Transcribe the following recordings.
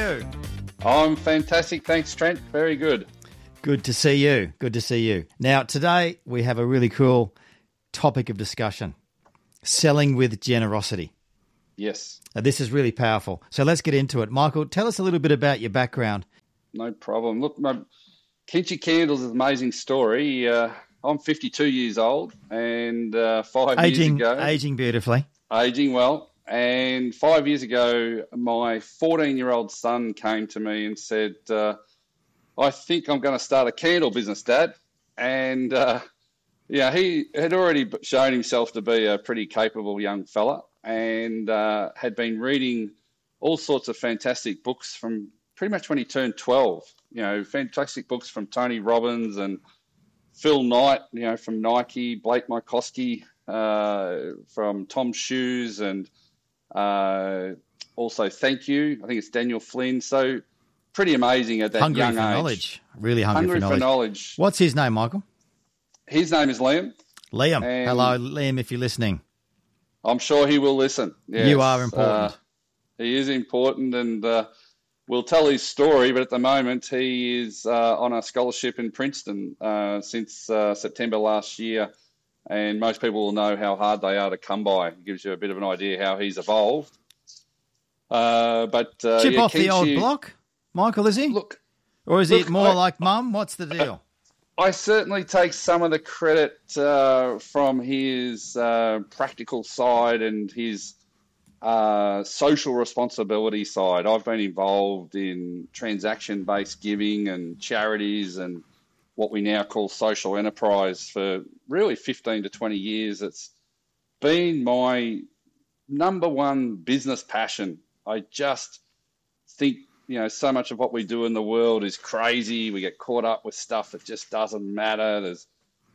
you? I'm fantastic. Thanks, Trent. Very good. Good to see you. Good to see you. Now, today we have a really cool topic of discussion selling with generosity. Yes. Now, this is really powerful. So let's get into it. Michael, tell us a little bit about your background. No problem. Look, my Kenshi Candles is an amazing story. Uh, I'm 52 years old, and uh, five aging, years ago, aging beautifully, aging well. And five years ago, my 14 year old son came to me and said, uh, I think I'm going to start a candle business, Dad. And uh, yeah, he had already shown himself to be a pretty capable young fella and uh, had been reading all sorts of fantastic books from pretty much when he turned 12. You know, fantastic books from Tony Robbins and Phil Knight, you know, from Nike, Blake Mycoskie uh, from Tom Shoes and uh, also, thank you. I think it's Daniel Flynn. So pretty amazing at that hungry young for age. knowledge. Really hungry, Hungry for, knowledge. for knowledge. What's his name, Michael? His name is Liam. Liam. And- Hello, Liam, if you're listening. I'm sure he will listen. Yes. You are important. Uh, he is important, and uh, we'll tell his story. But at the moment, he is uh, on a scholarship in Princeton uh, since uh, September last year. And most people will know how hard they are to come by. It gives you a bit of an idea how he's evolved. Uh, but uh, Chip yeah, off the old block, Michael, is he? Look, or is look, it more I- like mum? What's the deal? I certainly take some of the credit uh, from his uh, practical side and his uh, social responsibility side. I've been involved in transaction based giving and charities and what we now call social enterprise for really 15 to 20 years. It's been my number one business passion. I just think you know so much of what we do in the world is crazy. We get caught up with stuff that just doesn't matter. There's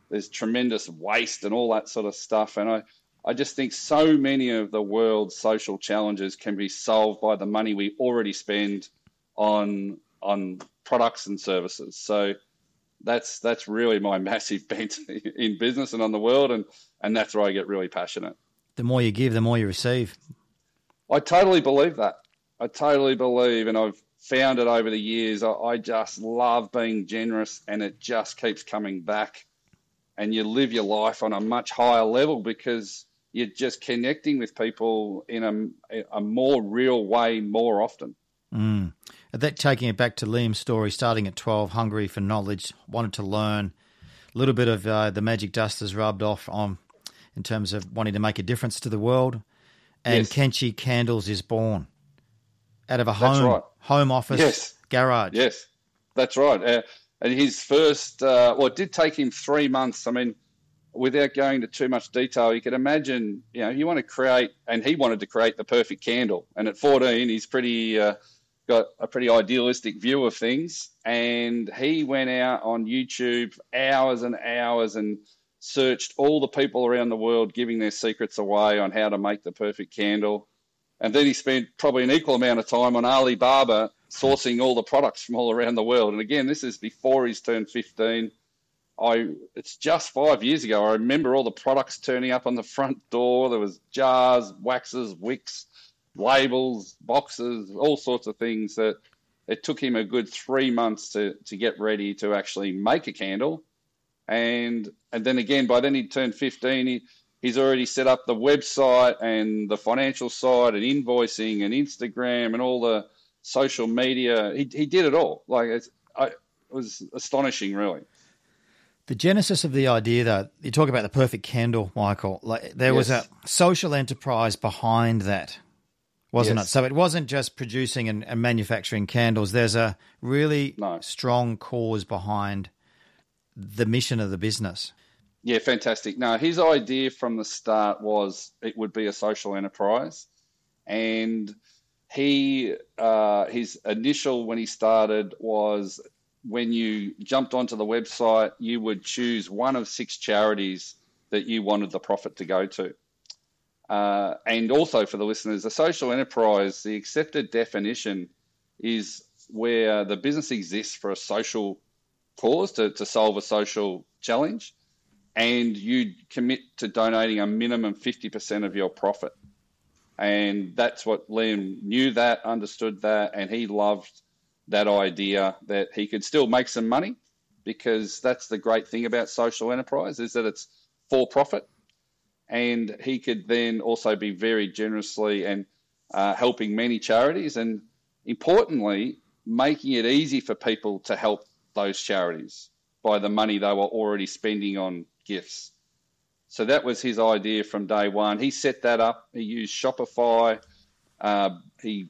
there's tremendous waste and all that sort of stuff. And I I just think so many of the world's social challenges can be solved by the money we already spend on on products and services. So that's that's really my massive bent in business and on the world, and and that's where I get really passionate. The more you give, the more you receive. I totally believe that. I totally believe, and I've found it over the years. I, I just love being generous, and it just keeps coming back. And you live your life on a much higher level because you're just connecting with people in a, a more real way more often. Mm. That taking it back to Liam's story, starting at twelve, hungry for knowledge, wanted to learn. A little bit of uh, the magic dust has rubbed off on, in terms of wanting to make a difference to the world. And Yes. Kenshi Candles is born out of a home right. home office Yes. garage. Yes, that's right. Uh, and his first, uh, well, it did take him three months. I mean, without going into too much detail, you can imagine, you know, you want to create, and he wanted to create the perfect candle. And at 14, he's pretty, uh, got a pretty idealistic view of things. And he went out on YouTube hours and hours and searched all the people around the world giving their secrets away on how to make the perfect candle. And then he spent probably an equal amount of time on Alibaba sourcing all the products from all around the world. And again, this is before he's turned 15. I it's just five years ago. I remember all the products turning up on the front door. There was jars, waxes, wicks, labels, boxes, all sorts of things that it took him a good three months to, to get ready to actually make a candle. And and then again, by then he'd turned 15, he, he's already set up the website and the financial side and invoicing and Instagram and all the social media. He, he did it all. Like it's, I, it was astonishing, really. The genesis of the idea, though, you talk about the perfect candle, Michael. Like there was a social enterprise behind that, wasn't Yes. it? So it wasn't just producing and, and manufacturing candles. There's a really No. strong cause behind the mission of the business. Yeah, fantastic. Now, his idea from the start was it would be a social enterprise, and he uh, his initial when he started was when you jumped onto the website, you would choose one of six charities that you wanted the profit to go to. Uh, and also for the listeners, a social enterprise, the accepted definition is where the business exists for a social cause to, to solve a social challenge and you commit to donating a minimum 50% of your profit. And that's what Liam knew that, understood that, and he loved that idea that he could still make some money because that's the great thing about social enterprise is that it's for profit. And he could then also be very generously and uh, helping many charities and importantly, making it easy for people to help those charities by the money they were already spending on gifts. So that was his idea from day one. He set that up. He used Shopify. Uh, he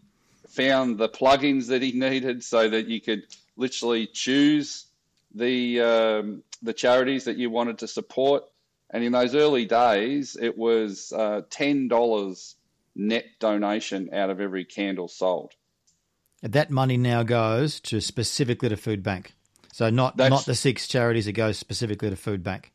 found the plugins that he needed so that you could literally choose the um, the charities that you wanted to support. And in those early days, it was uh, ten dollars net donation out of every candle sold. That money now goes to specifically to Foodbank. So not That's, not the six charities; it goes specifically to Foodbank.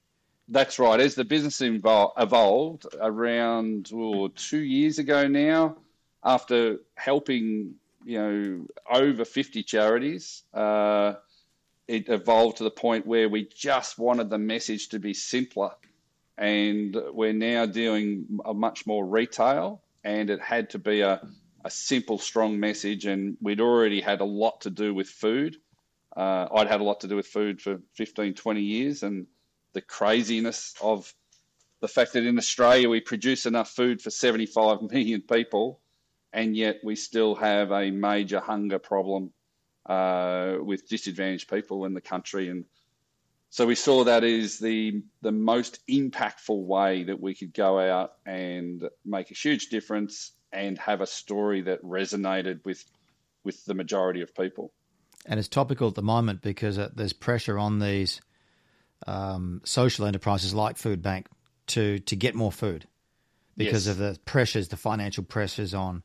That's right. As the business evolved around oh, two years ago now, after helping you know over 50 charities, uh, it evolved to the point where we just wanted the message to be simpler, and we're now doing a much more retail, and it had to be a a simple, strong message, and we'd already had a lot to do with food. Uh, I'd had a lot to do with food for 15, 20 years, and the craziness of the fact that in Australia we produce enough food for 75 million people, and yet we still have a major hunger problem uh, with disadvantaged people in the country. And so we saw that as the the most impactful way that we could go out and make a huge difference and have a story that resonated with with the majority of people. And it's topical at the moment because uh, there's pressure on these um, social enterprises like Foodbank to to get more food because yes. of the pressures, the financial pressures on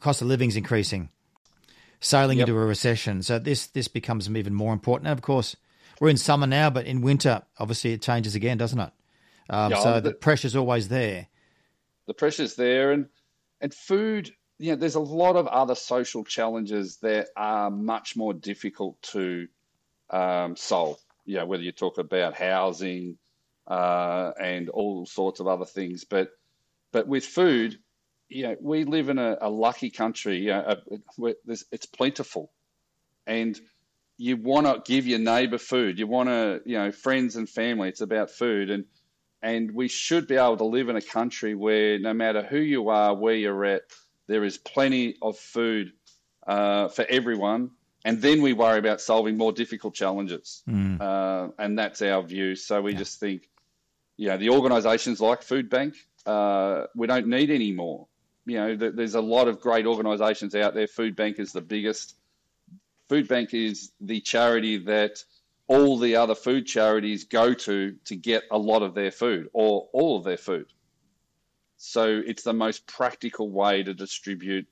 cost of living's increasing, sailing yep. into a recession. So this this becomes even more important. And of course, we're in summer now, but in winter, obviously, it changes again, doesn't it? Um, yeah, so the, the pressure's always there. The pressure's there, and and food. You know, there's a lot of other social challenges that are much more difficult to um, solve you know, whether you talk about housing uh, and all sorts of other things. But but with food, you know, we live in a, a lucky country. You know, a, it's plentiful, and you want to give your neighbour food. You want to, you know, friends and family. It's about food, and and we should be able to live in a country where no matter who you are, where you're at, there is plenty of food uh, for everyone and then we worry about solving more difficult challenges. Mm. Uh, and that's our view. So we yeah. just think, you know, the organisations like Foodbank, uh, we don't need any more. You know, th- there's a lot of great organisations out there. Foodbank is the biggest. Foodbank is the charity that all the other food charities go to to get a lot of their food or all of their food. So it's the most practical way to distribute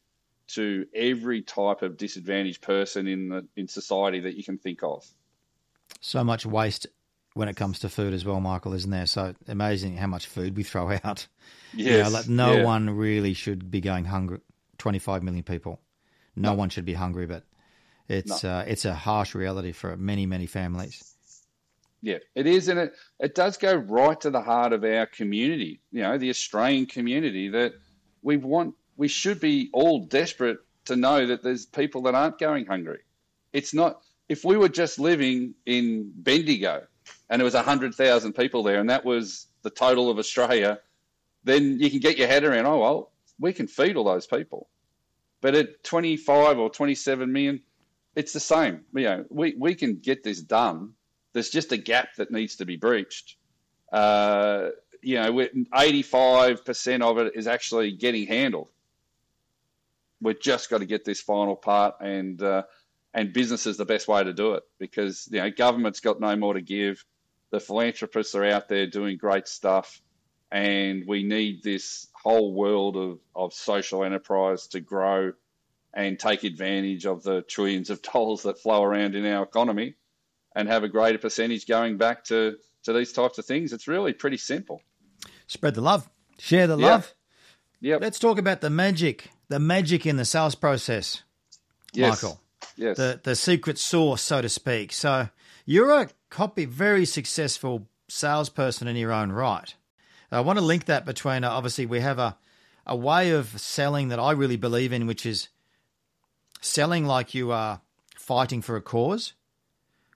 to every type of disadvantaged person in the in society that you can think of. So much waste when it comes to food as well, Michael, isn't there? So amazing how much food we throw out. Yes, you know, like no yeah. one really should be going hungry. Twenty five million people, no, no, one should be hungry, but it's no. uh, it's a harsh reality for many many families. Yeah, it is, and it it does go right to the heart of our community. You know, the Australian community that we want we should be all desperate to know that there's people that aren't going hungry. It's not, if we were just living in Bendigo and there was 100,000 people there and that was the total of Australia, then you can get your head around, oh, well, we can feed all those people. But at 25 or 27 million, it's the same. You know, we, we can get this done. There's just a gap that needs to be breached. Uh, you know, 85% of it is actually getting handled we've just got to get this final part, and uh, and business is the best way to do it because you know government's got no more to give. The philanthropists are out there doing great stuff, and we need this whole world of, of social enterprise to grow and take advantage of the trillions of dollars that flow around in our economy and have a greater percentage going back to, to these types of things. It's really pretty simple. Spread the love, share the love. Yeah. Let's talk about the magic the magic in the sales process, yes. Michael. Yes. The the secret sauce, so to speak. So you're a copy, very successful salesperson in your own right. I want to link that between uh, obviously we have a a way of selling that I really believe in, which is selling like you are fighting for a cause,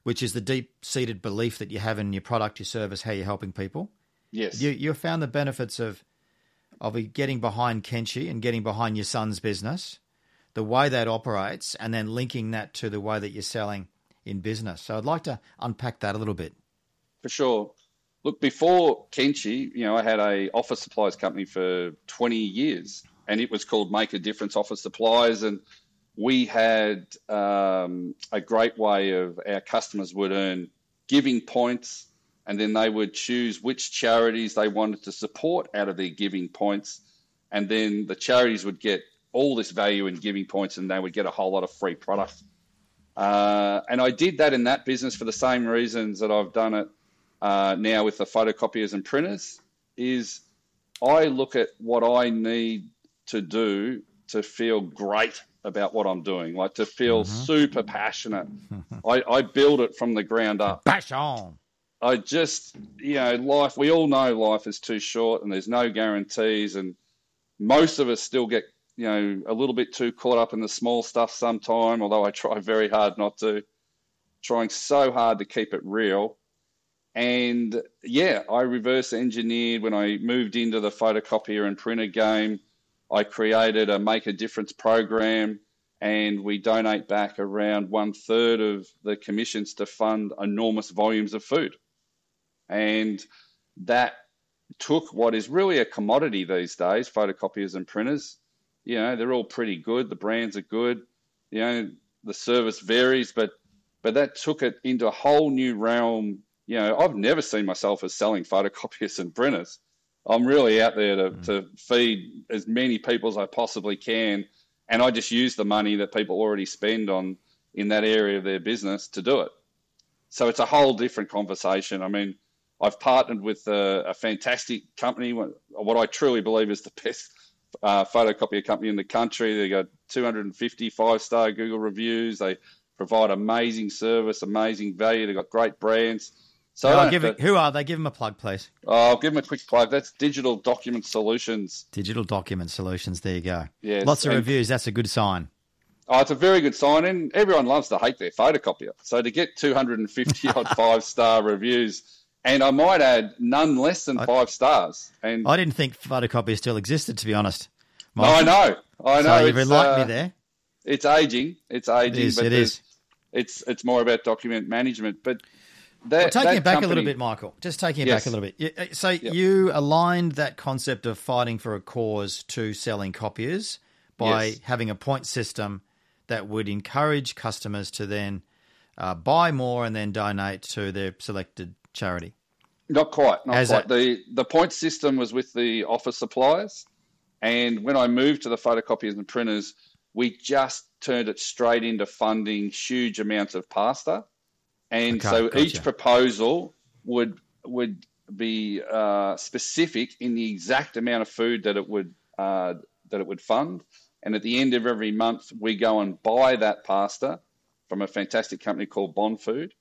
which is the deep seated belief that you have in your product, your service, how you're helping people. Yes. You you found the benefits of of getting behind Kenshi and getting behind your son's business, the way that operates, and then linking that to the way that you're selling in business. So I'd like to unpack that a little bit. For sure. Look, before Kenshi, you know, I had a office supplies company for 20 years, and it was called Make a Difference Office Supplies, and we had um, a great way of our customers would earn giving points, and then they would choose which charities they wanted to support out of their giving points, and then the charities would get all this value in giving points, and they would get a whole lot of free product. Uh, and I did that in that business for the same reasons that I've done it uh, now with the photocopiers and printers is I look at what I need to do to feel great about what I'm doing, like to feel mm-hmm. super passionate. I, I build it from the ground up. Passion. I just, you know, life, we all know life is too short and there's no guarantees. And most of us still get, you know, a little bit too caught up in the small stuff sometime, although I try very hard not to, trying so hard to keep it real. And yeah, I reverse engineered when I moved into the photocopier and printer game. I created a Make a Difference program, and we donate back around one third of the commissions to fund enormous volumes of food. And that took what is really a commodity these days photocopiers and printers. You know, they're all pretty good, the brands are good, you know, the service varies, but but that took it into a whole new realm you know, I've never seen myself as selling photocopiers and printers. I'm really out there to, mm. to feed as many people as I possibly can. And I just use the money that people already spend on in that area of their business to do it. So it's a whole different conversation. I mean, I've partnered with a, a fantastic company, what I truly believe is the best uh, photocopier company in the country. They got 250 five star Google reviews. They provide amazing service, amazing value. They've got great brands. So I'll give it, who are they? Give them a plug, please. I'll give them a quick plug. That's Digital Document Solutions. Digital Document Solutions. There you go. Yeah, lots of reviews. That's a good sign. Oh, it's a very good sign, and everyone loves to hate their photocopier. So to get 250 odd five star reviews, and I might add none less than I, five stars. And I didn't think photocopiers still existed, to be honest. No, I know, I know. So you've enlightened uh, me there. It's aging. It's aging. It is. It is. It's it's more about document management, but that, well, taking it back company, a little bit, Michael. Just taking it yes. back a little bit. Uh, so yep. you aligned that concept of fighting for a cause to selling copiers by yes. having a point system that would encourage customers to then uh, buy more and then donate to their selected charity. Not quite. Not As quite. A- the the point system was with the office suppliers, and when I moved to the photocopiers and printers, we just turned it straight into funding huge amounts of pasta and okay, so gotcha. each proposal would would be uh, specific in the exact amount of food that it would uh, that it would fund. And at the end of every month, we go and buy that pasta from a fantastic company called Bond Food,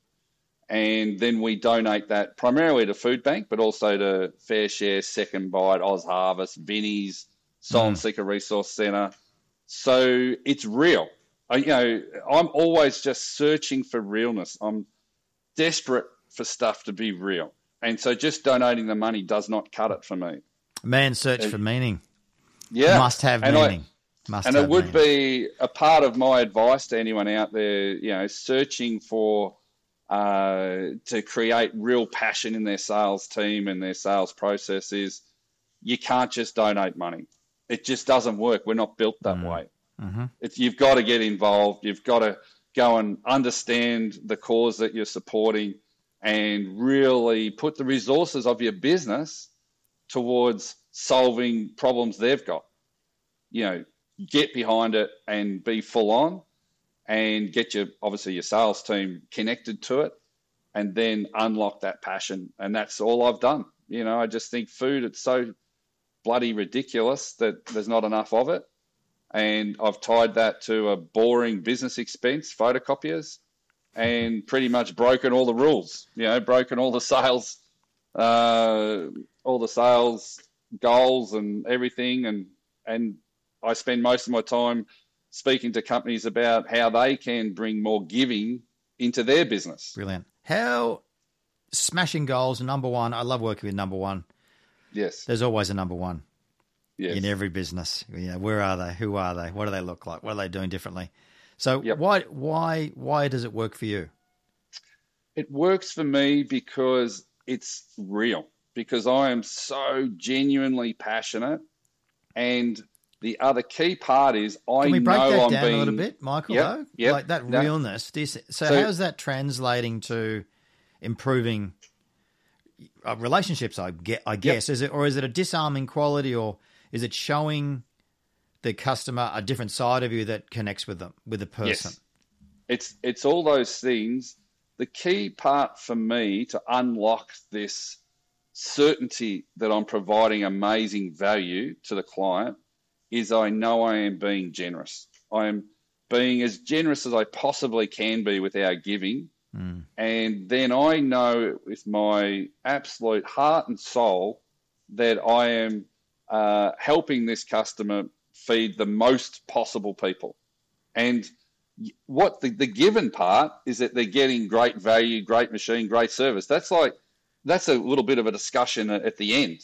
and then we donate that primarily to Foodbank, but also to FareShare, Second Bite, OzHarvest, Vinnie's, Asylum mm. Seeker Resource Centre. So it's real. I, you know, I'm always just searching for realness. I'm desperate for stuff to be real. And so just donating the money does not cut it for me. Man, search for meaning. Yeah. Must have and meaning. I, Must and it would meaning. be a part of my advice to anyone out there, you know, searching for uh, to create real passion in their sales team and their sales process is you can't just donate money. It just doesn't work. We're not built that mm. way. Mm-hmm. It's, you've got to get involved. You've got to go and understand the cause that you're supporting and really put the resources of your business towards solving problems they've got. You know, get behind it and be full on and get your obviously your sales team connected to it and then unlock that passion. And that's all I've done. You know, I just think food, it's so bloody ridiculous that there's not enough of it and I've tied that to a boring business expense, photocopiers, and pretty much broken all the rules. You know, broken all the sales, uh, all the sales goals and everything, and and I spend most of my time speaking to companies about how they can bring more giving into their business. Brilliant. How smashing goals, number one. I love working with number one. Yes. There's always a number one Yes. in every business. You know, where are they? Who are they? What do they look like? What are they doing differently? So Yep. why why why does it work for you? It works for me because it's real, because I am so genuinely passionate. And the other key part is I Can we break know that I'm down being a little bit, Michael? Yep, though? yep, like that realness. This, so, So- how's that translating to improving uh, relationships? I get, I guess, is it or is it a disarming quality, or is it showing the customer a different side of you that connects with them, with the person? Yes. It's it's all those things. The key part for me to unlock this certainty that I'm providing amazing value to the client is I know I am being generous. I am being as generous as I possibly can be with our giving. Mm. And then I know with my absolute heart and soul that I am uh, helping this customer feed the most possible people. And what the, the given part is that they're getting great value, great machine, great service. That's like, that's a little bit of a discussion at, the end.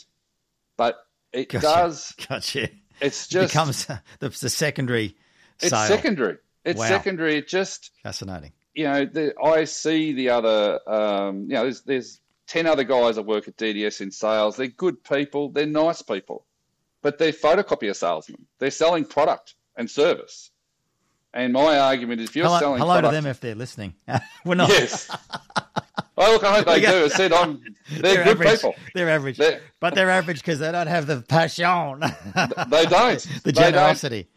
But it Gotcha. does, Gotcha. it's It just, becomes the, the secondary it's sale. secondary. It's Wow. secondary. It just, Fascinating. you know, the, I see the other, um, you know, there's, there's 10 other guys that work at DDS in sales. They're good people, they're nice people, but they're photocopier salesmen. They're selling product and service. And my argument is if you're Hello, selling hello to them if they're listening. We're not. Yes. oh, look, I hope they do. I said I'm, they're, good average. people. They're average, They're- but they're average because they don't have the passion, They don't. the They don't. generosity.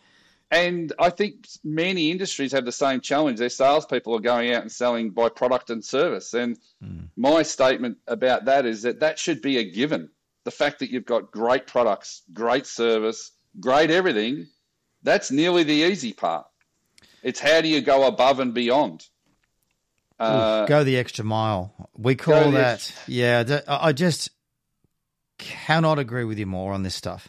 And I think many industries have the same challenge. Their salespeople are going out and selling by product and service. And hmm. my statement about that is that that should be a given. The fact that you've got great products, great service, great everything, that's nearly the easy part. It's how do you go above and beyond? Uh, Go the extra mile. We call that. yeah, I just cannot agree with you more on this stuff.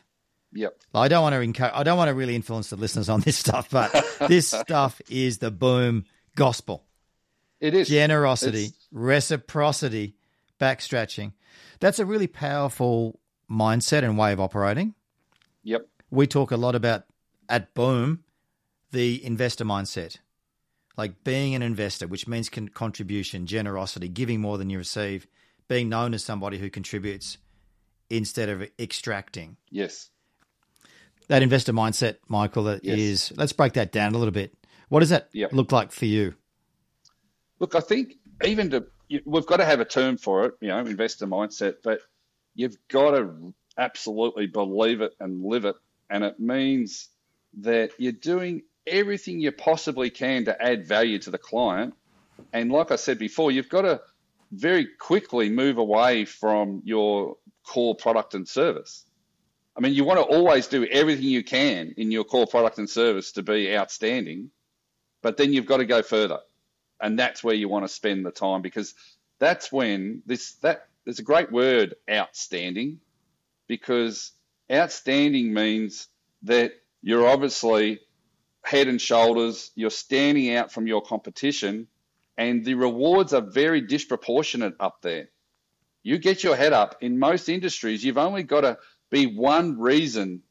yep. I don't want to encourage, I don't want to really influence the listeners on this stuff, but this stuff is the boom gospel. It is. generosity, It's- reciprocity, backstretching. That's a really powerful mindset and way of operating. Yep. We talk a lot about at Boom the investor mindset, like being an investor, which means con- contribution, generosity, giving more than you receive, being known as somebody who contributes instead of extracting. Yes. That investor mindset, Michael, that Yes. is. Let's break that down a little bit. What does that Yep. look like for you? Look, I think even to you- we've got to have a term for it, you know, investor mindset, but you've got to absolutely believe it and live it, and it means that you're doing everything you possibly can to add value to the client. And like I said before, you've got to very quickly move away from your core product and service. I mean, you want to always do everything you can in your core product and service to be outstanding, but then you've got to go further and that's where you want to spend the time because that's when this that there's a great word outstanding because outstanding means that you're obviously head and shoulders you're standing out from your competition and the rewards are very disproportionate up there. You get your head up. In most industries you've only got to be one reason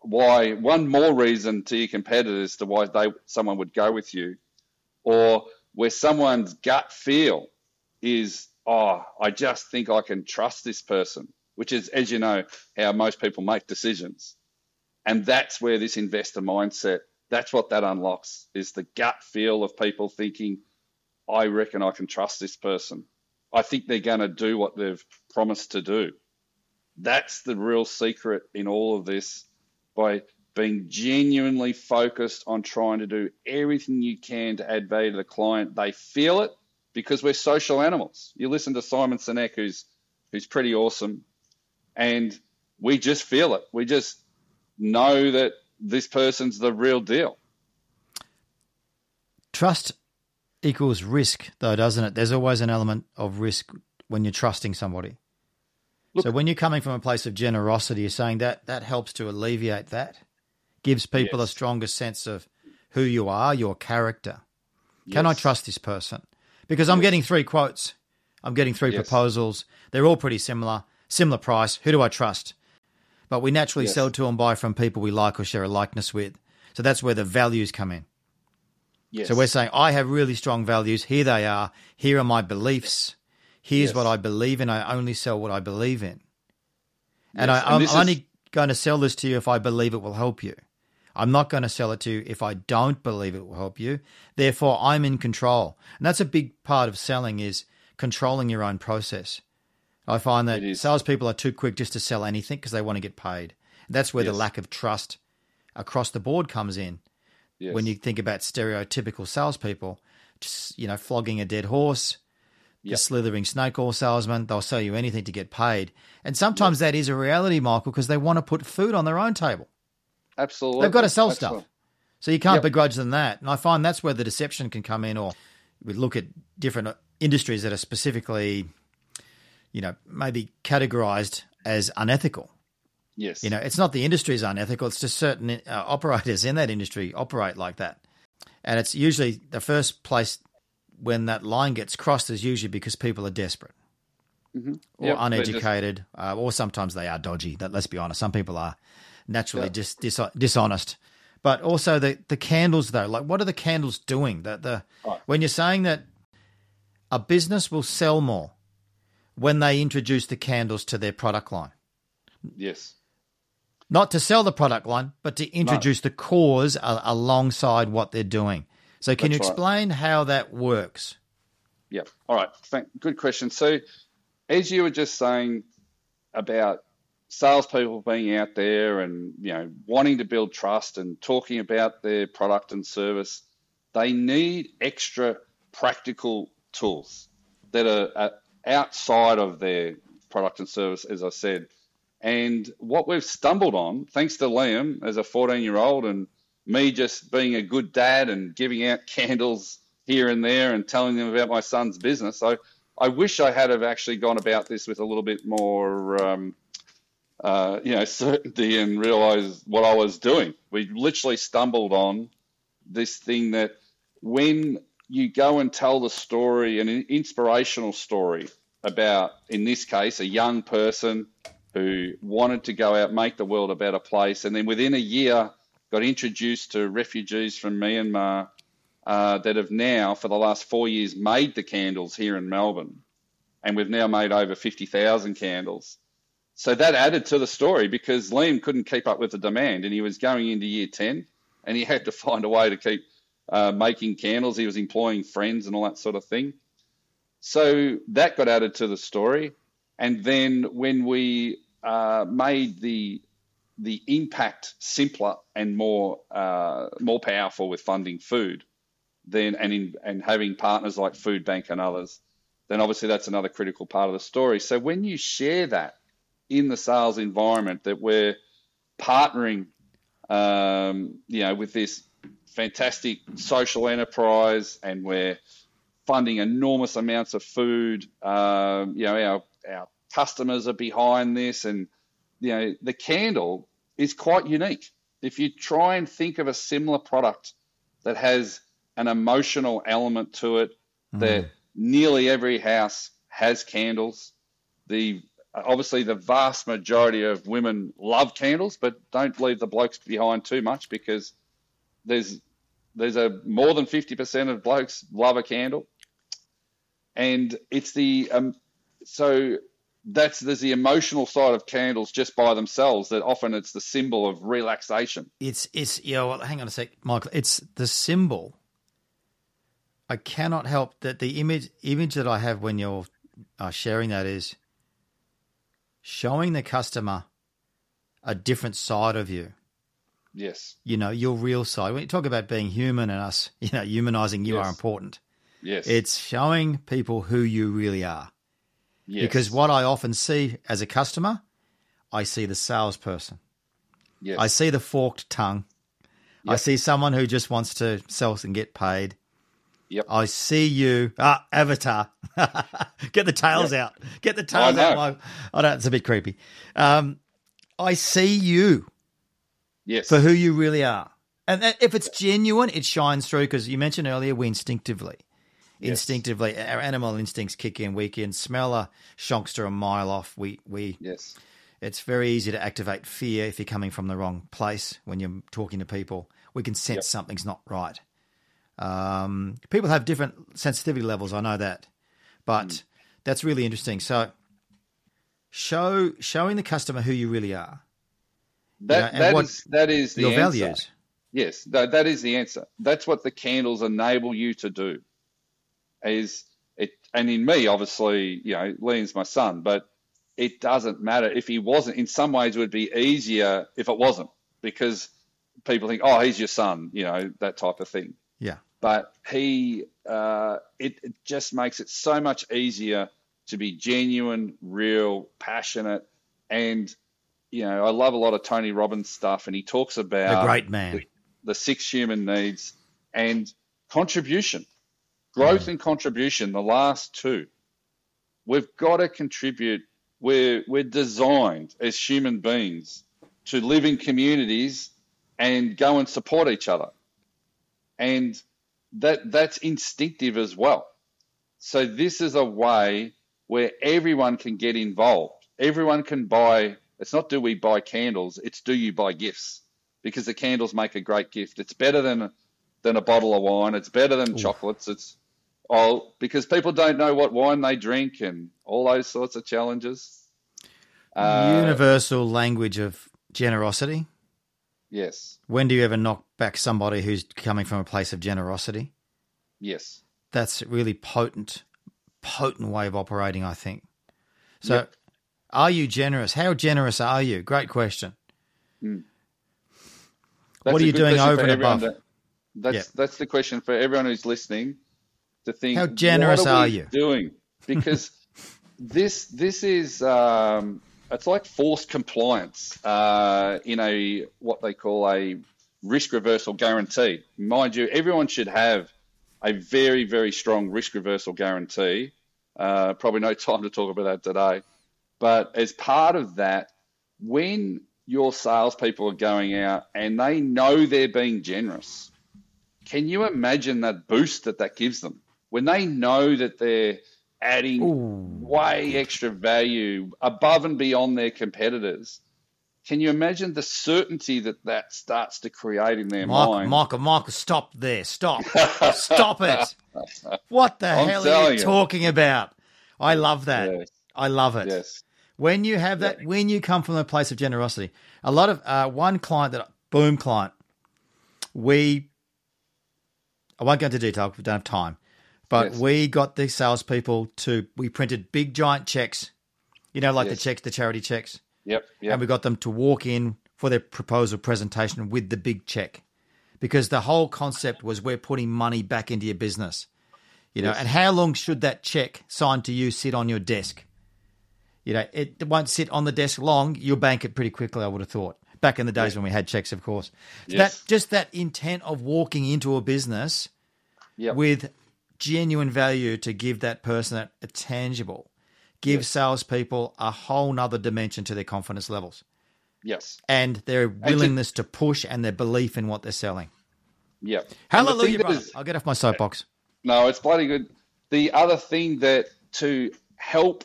why one more reason to your competitors to why they someone would go with you or where someone's gut feel is, oh, I just think I can trust this person, which is, as you know, how most people make decisions. And that's where this investor mindset, that's what that unlocks is the gut feel of people thinking, I reckon I can trust this person. I think they're going to do what they've promised to do. That's the real secret in all of this by being genuinely focused on trying to do everything you can to add value to the client. They feel it because we're social animals. You listen to Simon Sinek, who's who's pretty awesome, and we just feel it. We just know that this person's the real deal. Trust equals risk, though, doesn't it? There's always an element of risk when you're trusting somebody. Look- so when you're coming from a place of generosity, you're saying that that helps to alleviate that gives people Yes. a stronger sense of who you are, your character. Can I trust this person? Because I'm getting three quotes. I'm getting three Yes. proposals. They're all pretty similar, similar price. Who do I trust? But we naturally Yes. sell to and buy from people we like or share a likeness with. So that's where the values come in. Yes. So we're saying, I have really strong values. Here they are. Here are my beliefs. Here's Yes. what I believe in. I only sell what I believe in. And Yes, I, I'm this is- only going to sell this to you if I believe it will help you. I'm not going to sell it to you if I don't believe it will help you. Therefore, I'm in control. And that's a big part of selling is controlling your own process. I find that salespeople are too quick just to sell anything because they want to get paid. That's where the lack of trust across the board comes in Yes. when you think about stereotypical salespeople, just you know, flogging a dead horse, the Yep. slithering snake oil salesman, they'll sell you anything to get paid. And sometimes that is a reality, Michael, because they want to put food on their own table. Absolutely. They've got to sell Absolutely. stuff. So you can't Yep. begrudge them that. And I find that's where the deception can come in, or we look at different industries that are specifically, you know, maybe categorized as unethical. Yes. You know, it's not the industry is unethical; it's just certain uh, operators in that industry operate like that, and it's usually the first place when that line gets crossed is usually because people are desperate or Mm-hmm. Yep, they're just- uneducated, uh, or sometimes they are dodgy. That let's be honest, some people are naturally Yeah. just dis- dishonest. But also the the candles though, like what are the candles doing? That the Right. when you're saying that a business will sell more when they introduce the candles to their product line Yes. not to sell the product line, but to introduce the cause a- alongside what they're doing. So, can you That's right. explain how that works? Yeah. All right. Thank, good question. So, as you were just saying about salespeople being out there and you know wanting to build trust and talking about their product and service, they need extra practical tools that are, outside of their product and service, as I said. And what we've stumbled on, thanks to Liam as a 14 year old and me just being a good dad and giving out candles here and there and telling them about my son's business. I, I wish I had have actually gone about this with a little bit more, um, uh, you know, certainty and realize what I was doing. We literally stumbled on this thing that when you go and tell the story, an inspirational story about, in this case, a young person who wanted to go out, make the world a better place, and then within a year got introduced to refugees from Myanmar uh, that have now, for the last four years, made the candles here in Melbourne. And we've now made over 50,000 candles. So that added to the story because Liam couldn't keep up with the demand and he was going into year 10 and he had to find a way to keep uh, making candles. He was employing friends and all that sort of thing. So that got added to the story. And then when we uh, made the the impact simpler and more uh, more powerful with funding food, then and in and having partners like Foodbank and others, then obviously that's another critical part of the story. So when you share that in the sales environment that we're partnering, um, you know, with this fantastic social enterprise, and we're funding enormous amounts of food. Um, you know, our our customers are behind this, and you know, the candle is quite unique. If you try and think of a similar product that has an emotional element to it, that nearly every house has candles. The obviously the vast majority of women love candles, but don't leave the blokes behind too much because there's there's a more than fifty percent of blokes love a candle, and it's the um, so that's there's the emotional side of candles just by themselves that often it's the symbol of relaxation. It's it's yeah. Well, hang on a sec, Michael. It's the symbol. I cannot help that the image image that I have when you're uh, sharing that is showing the customer a different side of you. Yes, You know, your real side. When you talk about being human and us, you know, humanizing you Yes. are important. yes, It's showing people who you really are. yes. Because what I often see as a customer, I see the salesperson. yes. I see the forked tongue. I see someone who just wants to sell and get paid. Yep. I see you, ah, Avatar. get the tails out. Get the tails know. out. My, I don't. It's a bit creepy. Um, I see you. Yes. for who you really are. And that, if it's genuine, it shines through because you mentioned earlier we instinctively, Yes. instinctively, our animal instincts kick in. We can smell a shonkster a mile off. We we yes. it's very easy to activate fear if you're coming from the wrong place when you're talking to people. We can sense Yep. something's not right. Um, people have different sensitivity levels. I know that, but Mm. that's really interesting. So, show showing the customer who you really are, That Yeah, and that is that is the your answer. values. Yes, that, that is the answer. That's what the candles enable you to do. Is it? And in me, obviously, you know, Liam's my son, but it doesn't matter if he wasn't. In some ways, it would be easier if it wasn't, because people think, oh, he's your son, you know, that type of thing. Yeah. But he, uh, it, it just makes it so much easier to be genuine, real, passionate, and you know, I love a lot of Tony Robbins stuff, and he talks about The great man. the six human needs and contribution, growth and contribution, the last two. We've got to contribute. We're, we're designed as human beings to live in communities and go and support each other. And that that's instinctive as well. So this is a way where everyone can get involved. Everyone can buy. It's not do we buy candles, it's do you buy gifts because the candles make a great gift. It's better than than a bottle of wine. It's better than chocolates. It's oh because people don't know what wine they drink and all those sorts of challenges. Uh, Universal language of generosity. Yes, When do you ever knock back somebody who's coming from a place of generosity? yes, That's a really potent, potent way of operating, I think. So, Yep. are you generous? How generous are you? Great question. That's What are you doing over and above? that- that's Yeah. that's the question for everyone who's listening to think. How generous what are we you? doing? Because this this is um, it's like forced compliance uh, in a what they call a risk reversal guarantee. Mind you, everyone should have a very very strong risk reversal guarantee. Uh, probably no time to talk about that today, but as part of that, when your salespeople are going out and they know they're being generous, can you imagine that boost that that gives them when they know that they're adding Ooh. way extra value above and beyond their competitors? Can you imagine the certainty that that starts to create in their Michael, mind? Michael, Michael, stop there. Stop. stop it. What the I'm hell are you you. talking about? I love that. Yes. I love it. Yes. When you have that, when you come from a place of generosity, a lot of uh, one client that boom client, we, I won't go into detail. We don't have time, but Yes. we got the salespeople to we printed big giant checks, you know, like Yes. the checks, the charity checks, Yep. Yep. and we got them to walk in for their proposal presentation with the big check, because the whole concept was we're putting money back into your business, you know. Yes. And how long should that check signed to you sit on your desk? You know, it won't sit on the desk long. You'll bank it pretty quickly, I would have thought. Back in the days when we had checks, of course. Yes. That just that intent of walking into a business Yep. with genuine value to give that person a, a tangible, give salespeople a whole nother dimension to their confidence levels yes. and their willingness to push and their belief in what they're selling. Yeah. Hallelujah, is- I'll get off my soapbox. No, it's bloody good. The other thing that to help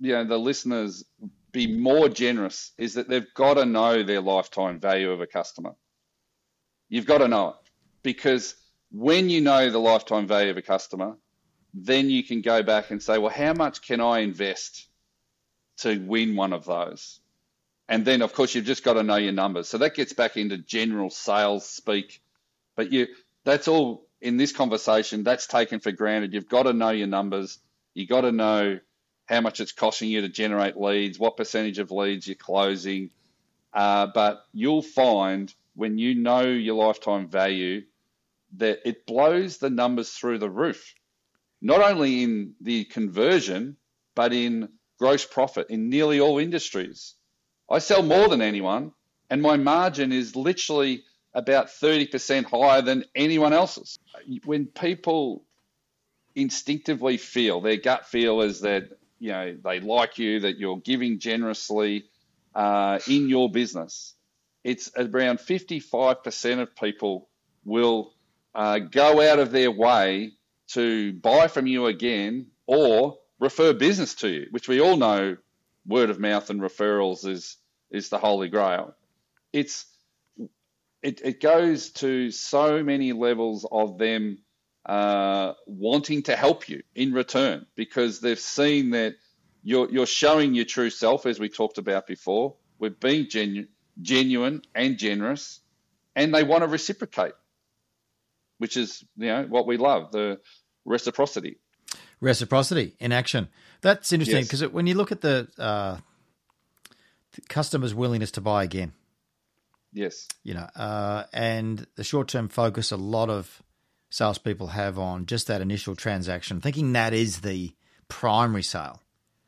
you know the listeners be more generous is that they've got to know their lifetime value of a customer. You've got to know it because when you know the lifetime value of a customer, then you can go back and say, well, how much can I invest to win one of those? And then, of course, you've just got to know your numbers. So that gets back into general sales speak. But you, that's all in this conversation. That's taken for granted. You've got to know your numbers. You've got to know how much it's costing you to generate leads, what percentage of leads you're closing. Uh, but you'll find when you know your lifetime value that it blows the numbers through the roof, not only in the conversion, but in gross profit in nearly all industries. I sell more than anyone, and my margin is literally about 30% higher than anyone else's. When people instinctively feel, their gut feel is that you know they like you, that you're giving generously uh, in your business, it's around 55% of people will uh, go out of their way to buy from you again or refer business to you, which we all know word of mouth and referrals is is the holy grail. It's it, it goes to so many levels of them uh, wanting to help you in return because they've seen that you're you're showing your true self as we talked about before. We're being genu- genuine and generous, and they want to reciprocate, which is you know what we love the reciprocity. Reciprocity in action. That's interesting because yes. when you look at the, uh, the, customer's willingness to buy again. Yes. You know, uh, and the short term focus a lot of salespeople have on just that initial transaction, thinking that is the primary sale.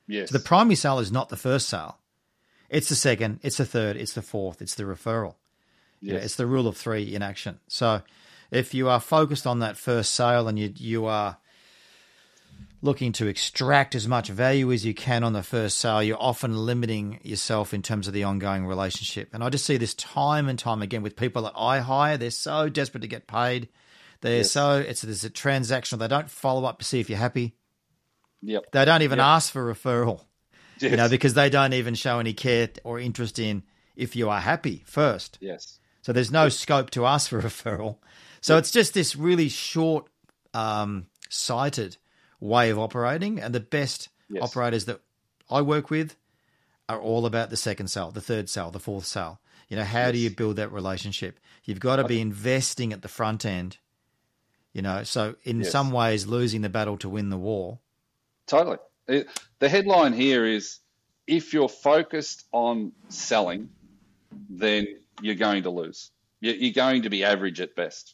Yes. So the primary sale is not the first sale. It's the second, it's the third, it's the fourth, it's the referral. Yes. You know, it's the rule of three in action. So if you are focused on that first sale and you you are looking to extract as much value as you can on the first sale, you're often limiting yourself in terms of the ongoing relationship. And I just see this time and time again with people that I hire. They're so desperate to get paid. They're yes. so it's there's a transactional. They don't follow up to see if you're happy. Yep. They don't even yep. ask for referral. Yes. You know, because they don't even show any care or interest in if you are happy first. Yes. So there's no scope to ask for referral. So it's just this really short um, sighted way of operating. And the best yes. operators that I work with are all about the second sell, the third sell, the fourth sell. You know, how yes. do you build that relationship? You've got to be investing at the front end. You know, so in yes. some ways, losing the battle to win the war. Totally. The headline here is if you're focused on selling, then you're going to lose. You're going to be average at best.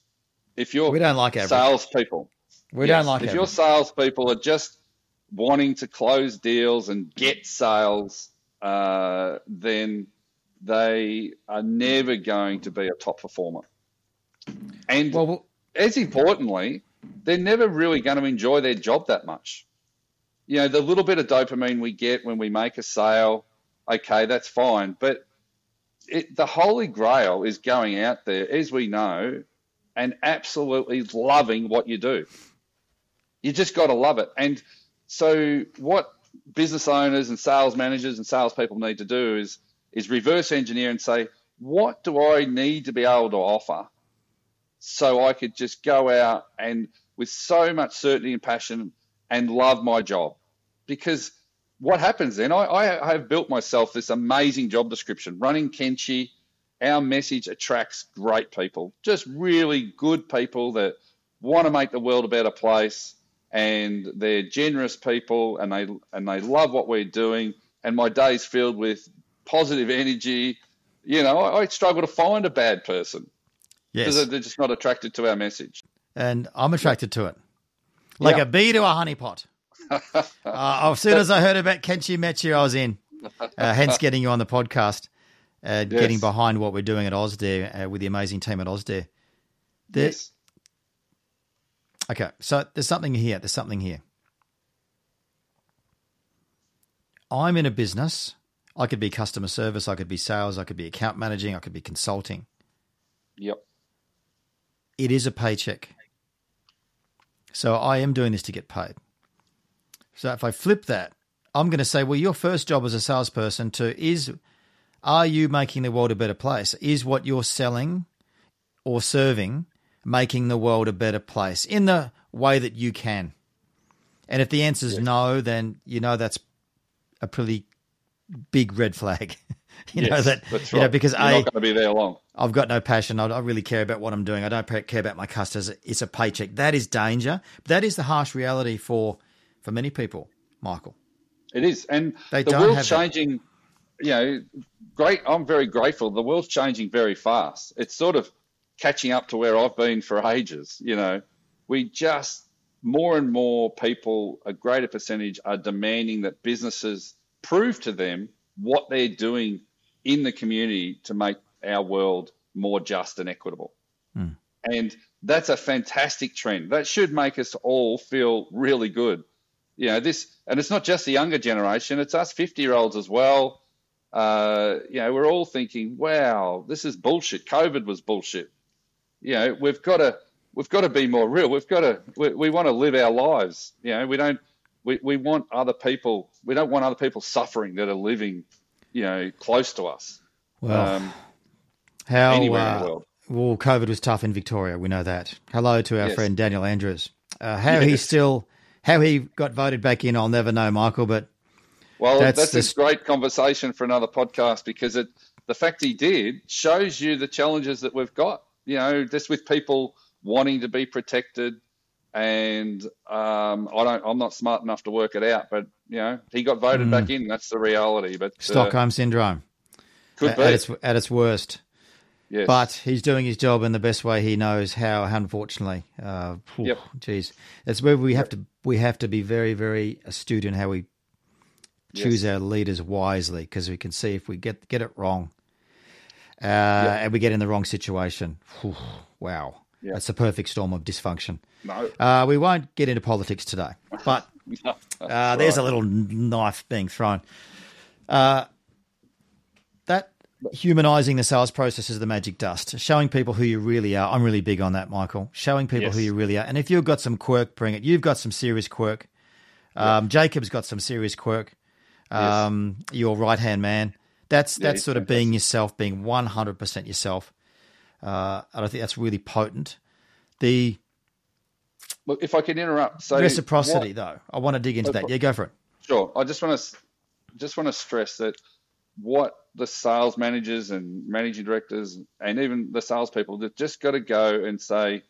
If you're we don't like average. salespeople, we yes. don't like if it. your salespeople are just wanting to close deals and get sales, uh, then they are never going to be a top performer. And well, well, as importantly, they're never really going to enjoy their job that much. You know, the little bit of dopamine we get when we make a sale, okay, that's fine. But it, the holy grail is going out there, as we know, and absolutely loving what you do. You just got to love it. And so, what business owners and sales managers and salespeople need to do is is reverse engineer and say, what do I need to be able to offer so I could just go out and with so much certainty and passion and love my job? Because what happens then? I, I have built myself this amazing job description running Kenshi. Our message attracts great people, just really good people that want to make the world a better place and they're generous people and they and they love what we're doing and my day's filled with positive energy. You know i, I struggle to find a bad person. Yes. because they're just not attracted to our message. And i'm attracted to it. Like yeah. a bee to a honeypot. Uh, as soon as i heard about Kenshi mechi i was in. Uh, hence getting you on the podcast uh, yes. getting behind what we're doing at Ausdare uh, with the amazing team at Ausdare. yes. Okay, so there's something here. There's something here. I'm in a business. I could be customer service, I could be sales, I could be account managing, I could be consulting. Yep. It is a paycheck. So I am doing this to get paid. So if I flip that, I'm going to say, well, your first job as a salesperson to is are you making the world a better place? Is what you're selling or serving making the world a better place in the way that you can? And if the answer is yes. no, then you know that's a pretty big red flag. you yes, know that that's right. you know because You're a, not going to be there long. I've got no passion. I don't really care about what I'm doing. I don't care about my customers. It's a paycheck. That is danger. That is the harsh reality for for many people, Michael. It is, and they the world's changing. That. You know, great. I'm very grateful. The world's changing very fast. It's sort of catching up to where I've been for ages. You know, we just more and more people, a greater percentage, are demanding that businesses prove to them what they're doing in the community to make our world more just and equitable. Mm. And that's a fantastic trend. That should make us all feel really good. You know, this, and it's not just the younger generation, it's us 50 year olds as well. Uh, you know, we're all thinking, "Wow, this is bullshit. COVID was bullshit." You know, we've got to we've got to be more real. We've got to we, we want to live our lives. You know, we don't we, we want other people. We don't want other people suffering that are living, you know, close to us. Well, um, how anywhere uh, in the world. Well, COVID was tough in Victoria. We know that. Hello to our yes. friend Daniel Andrews. Uh, how yes. he still, how he got voted back in, I'll never know, Michael. But well, that's, that's a great conversation for another podcast because it, the fact he did shows you the challenges that we've got. You know, just with people wanting to be protected, and um, I don't, I'm not smart enough to work it out. But you know, he got voted mm. back in. That's the reality. But uh, Stockholm uh, syndrome could be at its, at its worst. Yes. But he's doing his job in the best way he knows how. Unfortunately, uh, yep. Geez, that's where we have to we have to be very very astute in how we choose yes. our leaders wisely because we can see if we get get it wrong, uh, and we get in the wrong situation. Whew, wow, that's a perfect storm of dysfunction. No, uh, we won't get into politics today, but no, uh, there's a little knife being thrown. Uh, that humanizing the sales process is the magic dust. Showing people who you really are. I'm really big on that, Michael. Showing people yes. who you really are. And if you've got some quirk, bring it. You've got some serious quirk. Um, Jacob's got some serious quirk. Um, yes. Your right hand man. That's that's yeah, sort of being yourself, being 100% yourself. Uh, and I think that's really potent. The look, if I can interrupt, so reciprocity what, though, I want to dig into that. Yeah, go for it. Sure. I just want to just want to stress that what the sales managers and managing directors and even the salespeople that just got to go and say,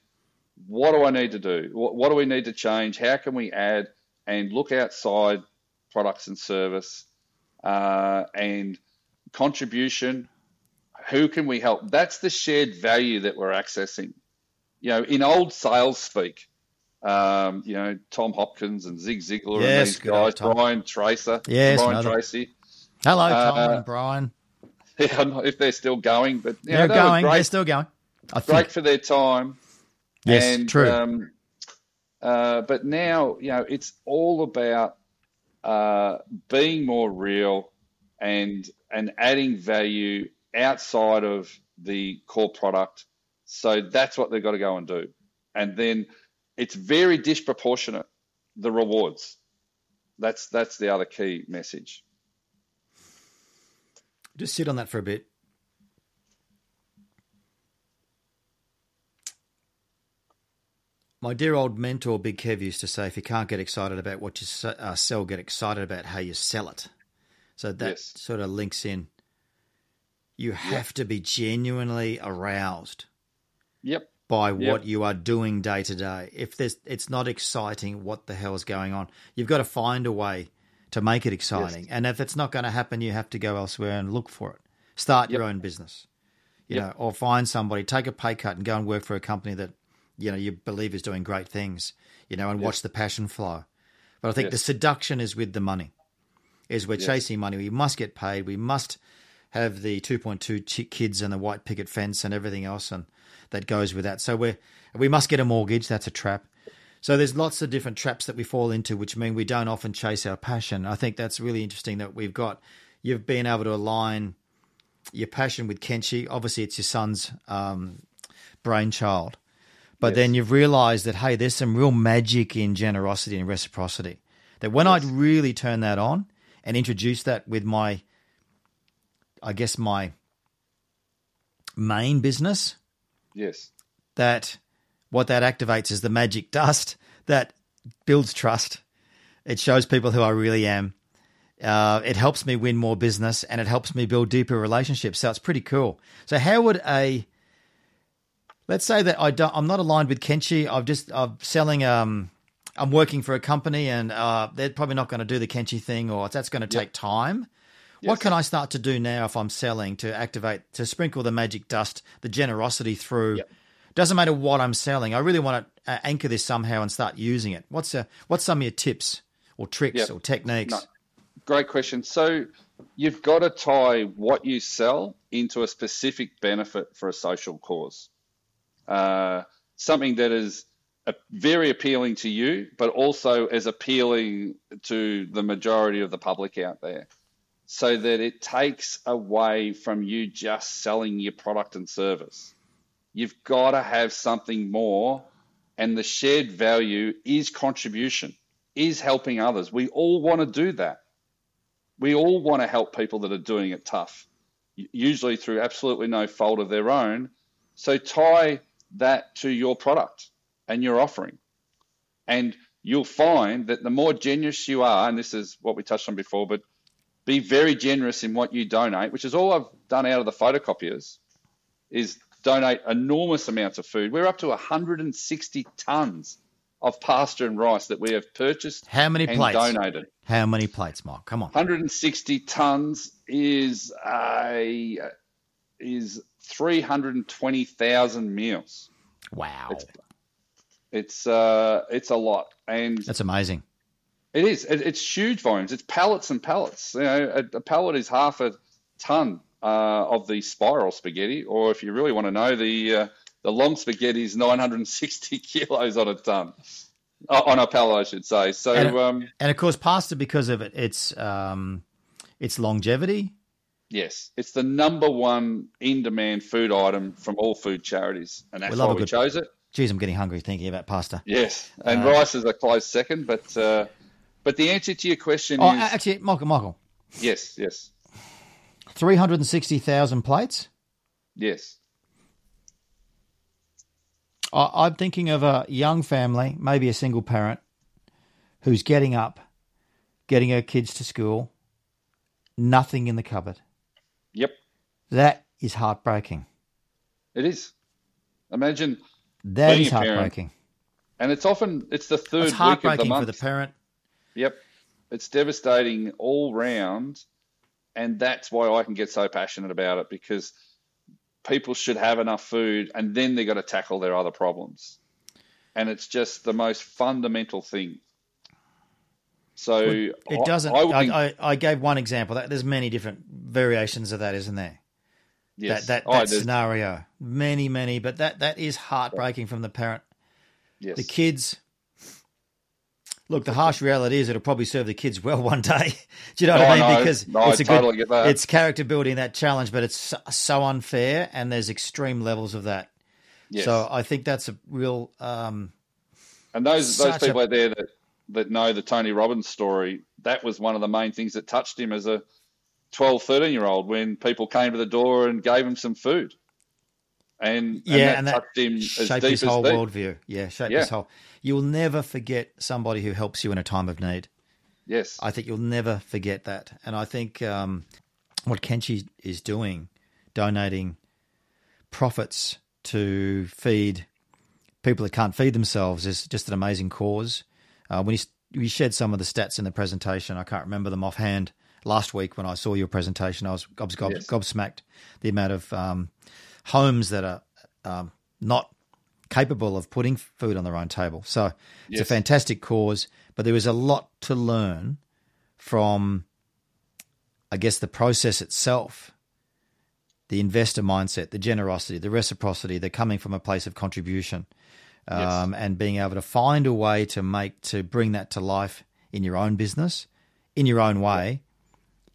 what do I need to do? What, what do we need to change? How can we add and look outside products and service uh, and contribution? Who can we help? That's the shared value that we're accessing. You know, in old sales speak, um, you know, Tom Hopkins and Zig Ziglar yes, and these guys, Brian Tracy, yes, Brian another. Tracy Hello, Tom uh, and Brian. Yeah, if they're still going, but they're know, going. Great, they're still going. I great think. for their time. Yes, and, true. Um, uh, but now, you know, it's all about uh, being more real and and adding value outside of the core product. So that's what they've got to go and do. And then it's very disproportionate the rewards. That's that's the other key message. Just sit on that for a bit. My dear old mentor, Big Kev, used to say, if you can't get excited about what you uh, sell, get excited about how you sell it. So that yes. sort of links in. You have yep. to be genuinely aroused. Yep. By yep. what you are doing day to day. If there's, it's not exciting, what the hell is going on? You've got to find a way to make it exciting. Yes. And if it's not going to happen, you have to go elsewhere and look for it. Start yep. your own business, you know, or find somebody, take a pay cut and go and work for a company that, you know, you believe is doing great things, you know, and yes. watch the passion flow. But I think the seduction is with the money, is we're chasing money. We must get paid. We must have the 2.2 kids and the white picket fence and everything else and that goes with that. So we we must get a mortgage. That's a trap. So there's lots of different traps that we fall into, which mean we don't often chase our passion. I think that's really interesting that we've got. You've been able to align your passion with Kenshi. Obviously, it's your son's um, brainchild, but yes. then you've realised that hey, there's some real magic in generosity and reciprocity. That when yes. I'd really turn that on and introduce that with my, I guess my main business. Yes. That what that activates is the magic dust that builds trust. It shows people who I really am. Uh, it helps me win more business and it helps me build deeper relationships. So it's pretty cool. So how would a let's say that I don't, I'm not aligned with Kenshi. I've just I'm selling. Um, I'm working for a company and uh, they're probably not going to do the Kenshi thing, or that's going to take yep. time. Yes. What can I start to do now if I'm selling to activate to sprinkle the magic dust, the generosity through? Yep doesn't matter what I'm selling. I really want to uh, anchor this somehow and start using it. What's uh, what's some of your tips or tricks yep. or techniques? No. Great question. So you've got to tie what you sell into a specific benefit for a social cause. Uh, something that is very appealing to you, but also as appealing to the majority of the public out there. so that it takes away from you just selling your product and service. You've got to have something more, and the shared value is contribution, is helping others. We all want to do that. We all want to help people that are doing it tough, usually through absolutely no fault of their own. So tie that to your product and your offering. And you'll find that the more generous you are, and this is what we touched on before, but be very generous in what you donate, which is all I've done out of the photocopiers, is donate enormous amounts of food. We're up to 160 tons of pasta and rice that we have purchased. How many and plates? Donated. How many plates, Mark? Come on. 160 tons is a is 320,000 meals. Wow. It's it's uh it's a lot, and That's amazing. it is. It, it's huge volumes. It's pallets and pallets. You know, a, a pallet is half a ton uh, of the spiral spaghetti, or if you really want to know, the uh, the long spaghetti is 960 kilos on a ton, uh, on a pallet, I should say. So, And- um, And of course, pasta because of it, its um, its longevity. Yes, it's the number one in demand food item from all food charities, and that's We why we good- chose it. Geez, I'm getting hungry thinking about pasta. Yes, and Uh, rice is a close second, but uh, but the answer to your question Oh, is actually, Michael, Michael, yes, yes, three hundred and sixty thousand plates. yes. I, I'm thinking of a young family, maybe a single parent, who's getting up, getting her kids to school, nothing in the cupboard. Yep, That is heartbreaking. it is. Imagine That is heartbreaking. And it's often it's the third It's week of the heartbreaking month. for the parent. Yep, it's devastating all round, and that's why I can get so passionate about it because people should have enough food, and then they've got to tackle their other problems, and it's just the most fundamental thing. So It doesn't. I, I, I, I gave one example. That there's many different variations of that, isn't there? yes. That that, Oh, that there's- scenario, many, many. But that that is heartbreaking from the parent. yes. The kids. Look, the harsh reality is it'll probably serve the kids well one day. Do you know what I mean? no, because no, it's a totally good, that. it's character building that challenge, but it's so, unfair, and there's extreme levels of that. Yes. So I think that's a real. Um, And those those Such a- people out there that, that know the Tony Robbins story, that was one of the main things that touched him as a 12, 13 year old when people came to the door and gave him some food. And, yeah, and that and that touched him as shaped his whole worldview. Yeah, shaped Yeah. his whole. You'll never forget somebody who helps you in a time of need. Yes. I think you'll never forget that. And I think um, what Kenshi is doing, donating profits to feed people that can't feed themselves, is just an amazing cause. Uh, when you, you shared some of the stats in the presentation, I can't remember them offhand. Last week when I saw your presentation, I was gobs, gobs, Yes. gobsmacked the amount of um, homes that are um, not capable of putting food on their own table. So it's a fantastic cause, but there is a lot to learn from, I guess, the process itself, the investor mindset, the generosity, the reciprocity, the coming from a place of contribution, Yes. um, and being able to find a way to make to bring that to life in your own business, in your own way,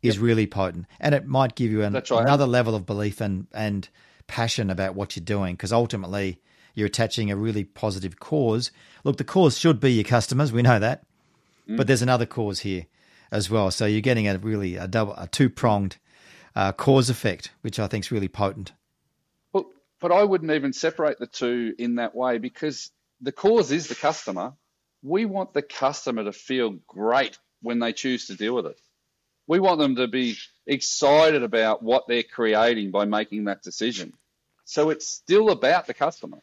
is really potent, and it might give you an, right. another level of belief and and passion about what you're doing because ultimately you're attaching a really positive cause. Look, the cause should be your customers. We know that, Mm. but there's another cause here as well. So you're getting a really a double, a two pronged uh, cause effect, which I think is really potent. But, I wouldn't even separate the two in that way because the cause is the customer. We want the customer to feel great when they choose to deal with it. We want them to be excited about what they're creating by making that decision. So it's still about the customer.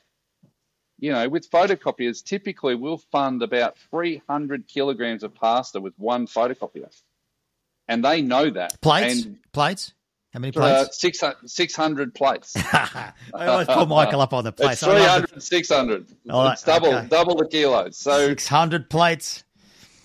You know, with photocopiers, typically we'll fund about 300 kilograms of pasta with one photocopier. And they know that. Plates, And plates. How many uh, plates? 600 600 plates. I always put Michael up on the plates. It's 300, 600. All right, it's double, okay. double the kilos. So, Six hundred plates.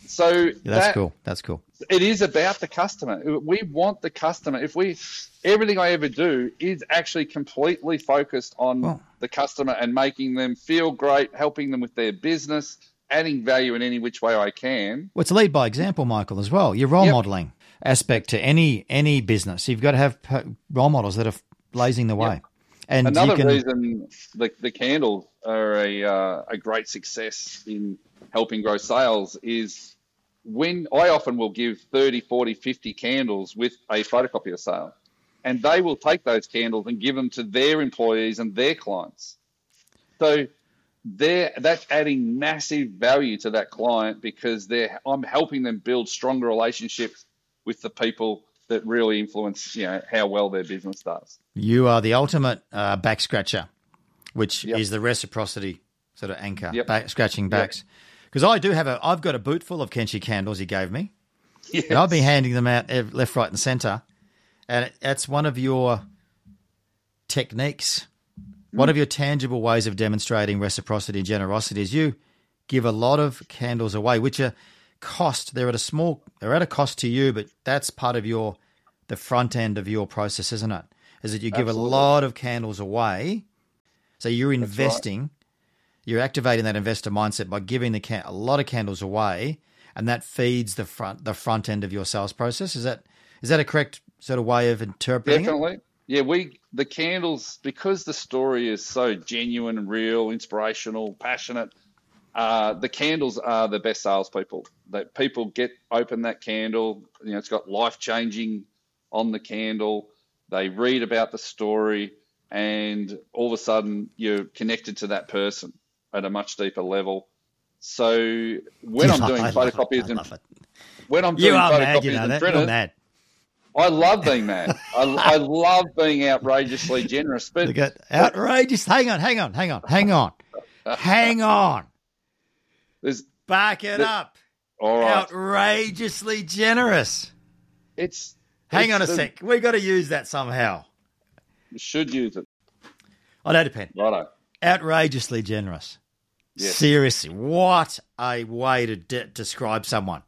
so Yeah, that's that, cool. That's cool. It is about the customer. We want the customer. If we, everything I ever do is actually completely focused on Well- the customer and making them feel great, helping them with their business, adding value in any which way I can. Well, it's lead by example, Michael, as well. You're role Yep. modeling. Aspect to any any business. You've got to have role models that are blazing the way. And Another can, reason the, the candles are a, uh, a great success in helping grow sales is when I often will give 30, 40, 50 candles with a photocopier sale, and they will take those candles and give them to their employees and their clients. So they're, that's adding massive value to that client because they're, I'm helping them build stronger relationships with the people that really influence you know how well their business does. You are the ultimate uh, back scratcher, which Yep. is the reciprocity sort of anchor, Yep. back, scratching backs. Because I do have a, I've got a boot full of Kenshi candles he gave me, and I've been handing them out left, right, and centre. And it- that's one of your techniques, one of your tangible ways of demonstrating reciprocity and generosity. Is you give a lot of candles away, which are cost. They're at a small, they're at a cost to you, but that's part of your the front end of your process, isn't it? Is that you give Absolutely. a lot of candles away, so you're investing, you're activating that investor mindset by giving the can- a lot of candles away, and that feeds the front the front end of your sales process. Is that is that a correct sort of way of interpreting it? Definitely. Yeah, we the candles because the story is so genuine and real, inspirational, passionate. Uh, the candles are the best salespeople. That people get open that candle. You know, it's got life changing on the candle. They read about the story, and all of a sudden you're connected to that person at a much deeper level. So when I'm doing I I and when I'm doing mad, you know and that. Printers, mad. I love being mad. I, I love being outrageously generous. But outrageous. Hang on, hang on, hang on, hang on, hang on. There's Back it up. all right. Outrageously generous. It's Hang it's on a the- sec. We got to use that somehow. You should use it. I know depend. Righto. Outrageously generous. Yes. Seriously, what a way to de- describe someone.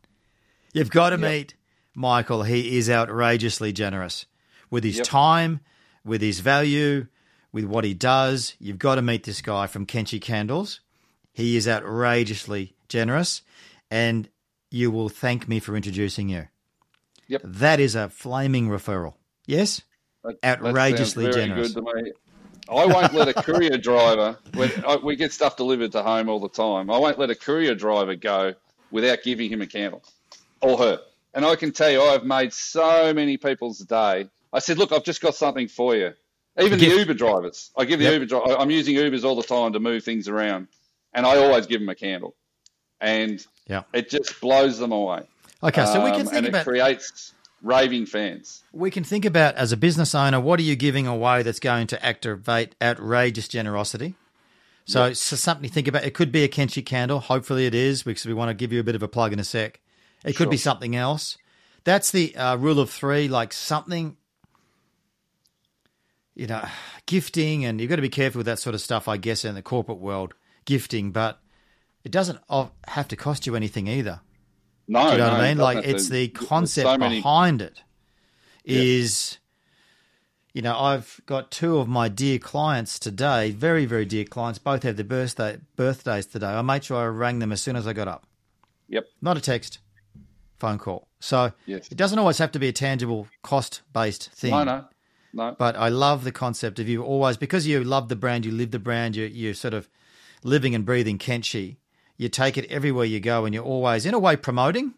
You've got to Yep. meet Michael. He is outrageously generous with his Yep. time, with his value, with what he does. You've got to meet this guy from Kenshi Candles. He is outrageously generous, and you will thank me for introducing you. Yep. That is a flaming referral. Yes? That- that Outrageously very generous. Good to me. I won't let a courier driver. When I, we get stuff delivered to home all the time. I won't let a courier driver go without giving him a candle or her. And I can tell you, I've made so many people's day. I said, "Look, I've just got something for you." Even the. Uber drivers, I give the Yep. Uber. Dri- I'm using Ubers all the time to move things around, and I always give them a candle, and Yeah. it just blows them away. Okay, so we can Um, think and about it creates raving fans. we can think about as a business owner, what are you giving away that's going to activate outrageous generosity? So, so something to think about. It could be a Kenshi candle. Hopefully, it is because we want to give you a bit of a plug in a sec. It could be something else. That's the uh, rule of three. Like something, you know, gifting, and you've got to be careful with that sort of stuff. I guess in the corporate world, gifting, but it doesn't have to cost you anything either. No, Do you know no, what I mean? Like it's the concept so many- behind it is, Yeah. you know, I've got two of my dear clients today, very, very dear clients, both have their birthday birthdays today. I made sure I rang them as soon as I got up. Yep. Not a text, phone call. So Yes. it doesn't always have to be a tangible cost based thing. No, no, no. But I love the concept of you always because you love the brand, you live the brand, you you're sort of living and breathing Kenshi. You take it everywhere you go, and you're always in a way promoting,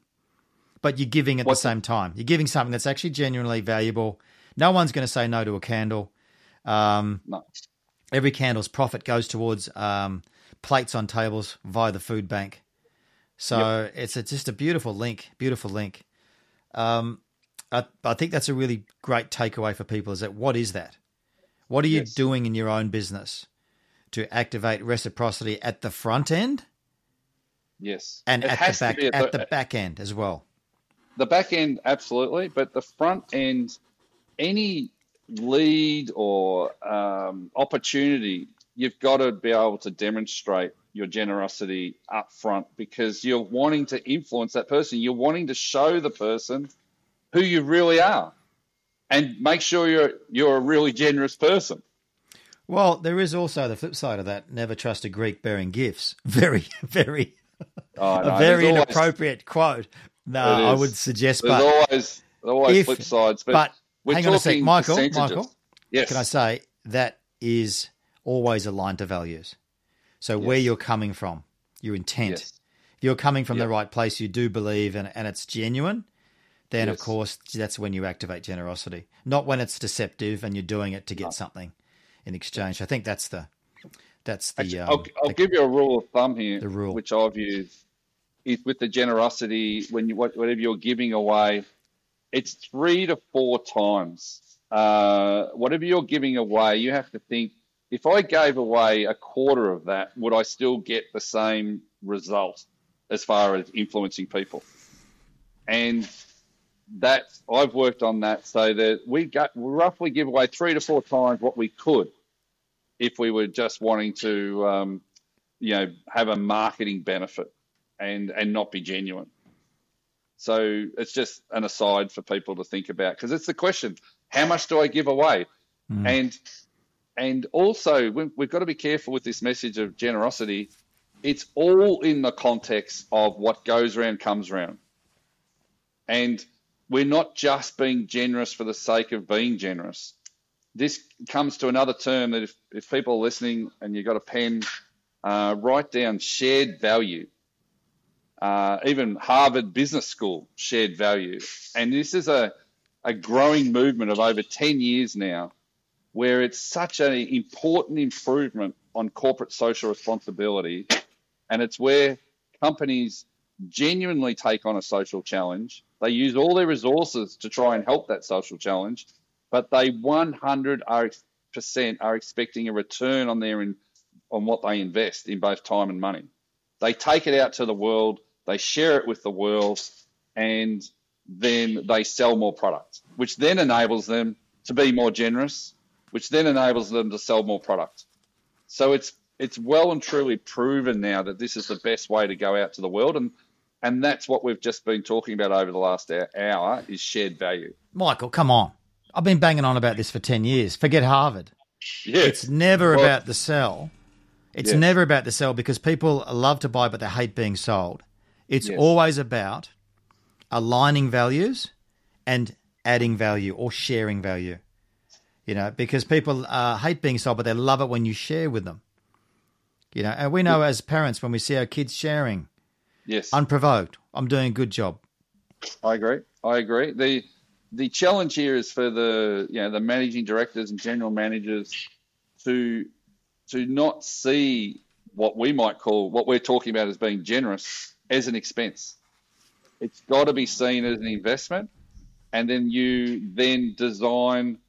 but you're giving at What's the same time. You're giving something that's actually genuinely valuable. No one's going to say no to a candle. Um, No. every candle's profit goes towards um, plates on tables via the Foodbank. So it's a, just a beautiful link, beautiful link. Um, I, I think that's a really great takeaway for people is that what is that? What are you Yes. doing in your own business to activate reciprocity at the front end Yes, and It at the back be at the back end as well? the back end, absolutely, but the front end, any lead or um, opportunity, you've got to be able to demonstrate your generosity up front because you're wanting to influence that person. You're wanting to show the person who you really are, and make sure you're you're a really generous person. Well, there is also the flip side of that. Never trust a Greek bearing gifts. Very, very, Oh, no, a very there's always- inappropriate quote. No, I would suggest, There's but always always If- flip sides. But, But we're hang on a sec, Michael. Michael, yes, can I say that is always aligned to values. So where you're coming from, your intent. Yes. If you're coming from the right place, you do believe, and, and it's genuine. Then of course that's when you activate generosity, not when it's deceptive and you're doing it to get something in exchange. I think that's the that's the. Actually, um, I'll, I'll the- give you a rule of thumb here, the rule. which I've used. Is with the generosity, when you whatever you're giving away, it's three to four times. Uh, whatever you're giving away, you have to think: if I gave away a quarter of that, would I still get the same result as far as influencing people? And that I've worked on that so that we got we roughly give away three to four times what we could if we were just wanting to, um, you know, have a marketing benefit and and not be genuine. So it's just an aside for people to think about because it's the question: how much do I give away? Mm. And and also we- we've got to be careful with this message of generosity. It's all in the context of what goes around comes around, and we're not just being generous for the sake of being generous this comes to another term that if, if people are listening and you've got a pen, uh, write down shared value. Uh, even Harvard Business School shared value. And this is a, a growing movement of over 10 years now where it's such an important improvement on corporate social responsibility. And it's where companies genuinely take on a social challenge. They use all their resources to try and help that social challenge but they 100 percent are expecting a return on their in, on what they invest in both time and money. They take it out to the world, they share it with the world, and then they sell more product, which then enables them to be more generous, which then enables them to sell more product. So it's it's well and truly proven now that this is the best way to go out to the world, and and that's what we've just been talking about over the last hour is shared value. Michael, come on. I've been banging on about this for 10 years. Forget Harvard. Yes. It's never Well- about the sell. It's Yes. never about the sell because people love to buy, but they hate being sold. It's Yes. always about aligning values and adding value or sharing value. You know, because people uh, hate being sold, but they love it when you share with them. You know, and we know as parents when we see our kids sharing yes. unprovoked, I'm doing a good job. I agree. I agree. The the challenge here is for the you know the managing directors and general managers to to not see what we might call what we're talking about as being generous as an expense. It's got to be seen as an investment, and then you then design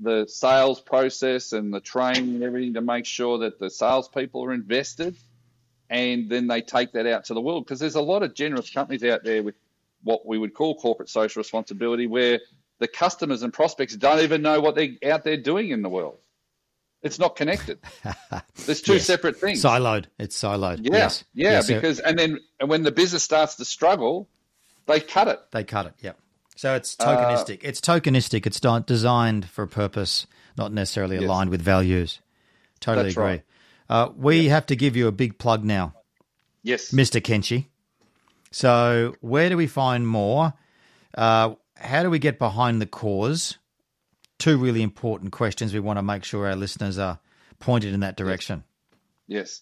the sales process and the training and everything to make sure that the salespeople are invested, and then they take that out to the world because there's a lot of generous companies out there with what we would call corporate social responsibility, where the customers and prospects don't even know what they're out there doing in the world. It's not connected. There's two Yes. separate things. Siloed. It's siloed. Yeah, Yes. yeah, Yes, because and then and when the business starts to struggle, they cut it. they cut it. Yeah. So it's Uh, tokenistic. it's tokenistic. It's designed for a purpose, not necessarily Yes. aligned with values. Totally That's agree. right. Uh, we have to give you a big plug now, Yes, Mr. Kenshi. So where do we find more? Uh, how do we get behind the cause? Two really important questions. We want to make sure our listeners are pointed in that direction. yes.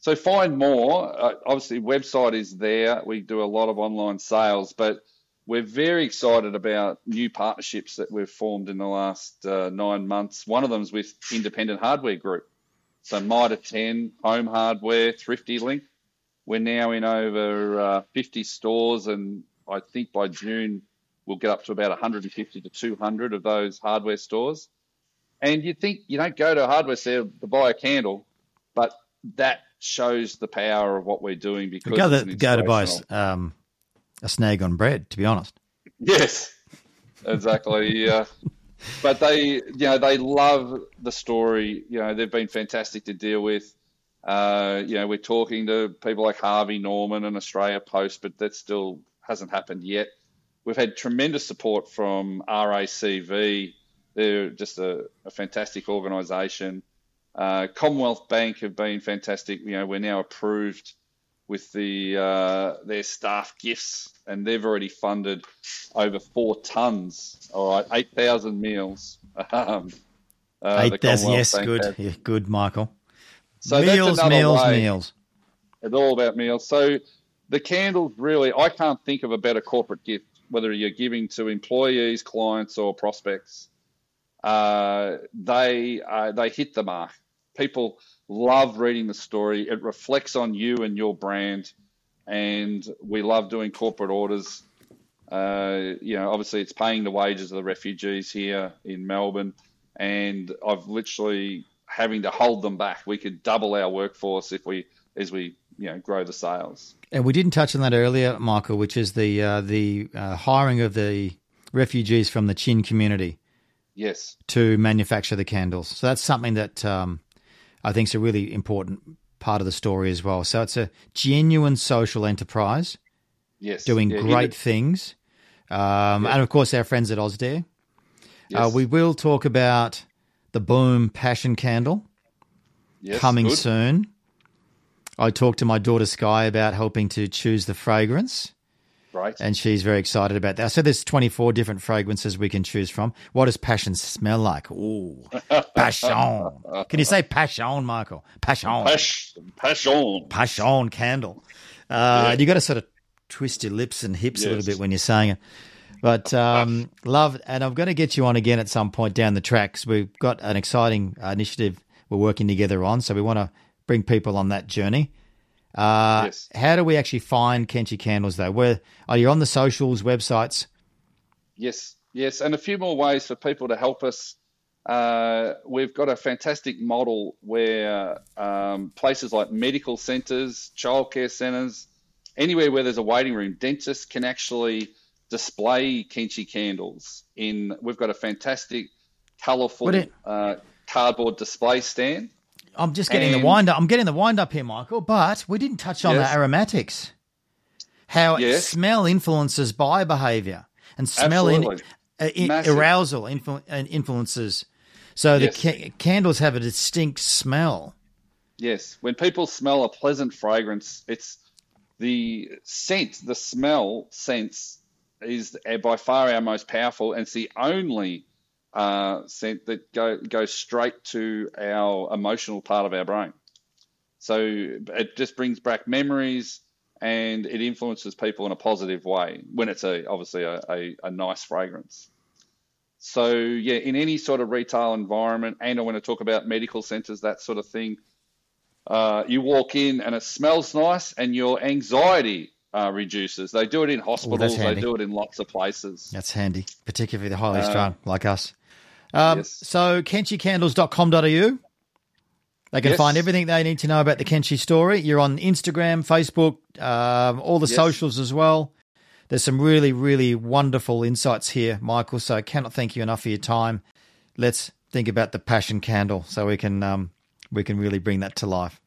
So find more. Uh, obviously, website is there. We do a lot of online sales, but we're very excited about new partnerships that we've formed in the last uh, nine months. One of them is with Independent Hardware Group. So Mitre 10, Home Hardware, Thrifty Link. We're now in over uh, 50 stores, and I think by June we'll get up to about 150 to 200 of those hardware stores. And you think you don't go to a hardware store to buy a candle, but that shows the power of what we're doing because Go, go to buy um, a snag on bread, to be honest. Yes, exactly. Yeah, but they, you know, they love the story. You know, they've been fantastic to deal with. Uh, you know, we're talking to people like Harvey Norman and Australia Post, but that still hasn't happened yet. We've had tremendous support from RACV. They're just a, a fantastic organisation. Uh, Commonwealth Bank have been fantastic. You know, we're now approved with the uh, their staff gifts, and they've already funded over four tons. All right, eight thousand meals. Um, uh, eight thousand, yes, good, yeah, good, Michael. So meals, meals, way. meals. It's all about meals. So the candles really, I can't think of a better corporate gift, whether you're giving to employees, clients, or prospects. Uh, they uh, they hit the mark. People love reading the story. It reflects on you and your brand, and we love doing corporate orders. Uh, you know, obviously, it's paying the wages of the refugees here in Melbourne, and I've literally having to hold them back. We could double our workforce if we as we you know grow the sales. And we didn't touch on that earlier, Michael, which is the uh, the uh, hiring of the refugees from the Chin community. Yes. To manufacture the candles, so that's something that um, I think is a really important part of the story as well. So it's a genuine social enterprise. Yes. Doing yeah, great things. Um, yeah. And of course, our friends at Ausdare. Uh, yes. Uh, we will talk about the Boom Passion Candle yes, coming good. soon. I talked to my daughter Sky about helping to choose the fragrance. Right. And she's very excited about that. So there's 24 different fragrances we can choose from. What does passion smell like? Ooh, passion. Can you say passion, Michael? Passion. Passion. Passion. Passion candle. Uh, yeah. You got to sort of twist your lips and hips yes. a little bit when you're saying it. But um, love, and I'm going to get you on again at some point down the tracks. We've got an exciting initiative we're working together on, so we want to bring people on that journey. Uh, yes. How do we actually find Kenshi Candles though? Where are you on the socials, websites? Yes, yes, and a few more ways for people to help us. Uh, we've got a fantastic model where um, places like medical centres, childcare centres, anywhere where there's a waiting room, dentists can actually display Kenshi candles. In we've got a fantastic, colourful uh, cardboard display stand I'm just getting and, the wind up. I'm getting the wind up here, Michael. But we didn't touch on yes. the aromatics. How yes. smell influences buyer behaviour and smell in, uh, in, arousal influ- influences. So yes. the ca- candles have a distinct smell. Yes, when people smell a pleasant fragrance, it's the scent, the smell sense is by far our most powerful, and it's the only uh, that go goes straight to our emotional part of our brain. So it just brings back memories and it influences people in a positive way when it's a obviously a, a, a nice fragrance. So yeah, in any sort of retail environment, and I want to talk about medical centres, that sort of thing. Uh, you walk in and it smells nice, and your anxiety uh, reduces. They do it in hospitals. Ooh, they do it in lots of places. That's handy, particularly the highly uh, strung like us. Um, yes. So, kenshicandles.com.au. They can yes. find everything they need to know about the Kenshi story. You're on Instagram, Facebook, um, all the yes. socials as well. There's some really, really wonderful insights here, Michael. So I cannot thank you enough for your time. Let's think about the passion candle so we can um, we can really bring that to life.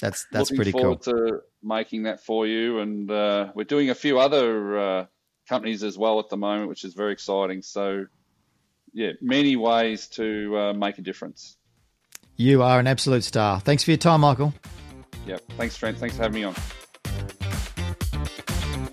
That's that's Looking pretty cool. To making that for you, and uh, we're doing a few other uh, companies as well at the moment, which is very exciting. So yeah, many ways to uh, make a difference. You are an absolute star. Thanks for your time, Michael. Yeah, thanks, Trent. Thanks for having me on.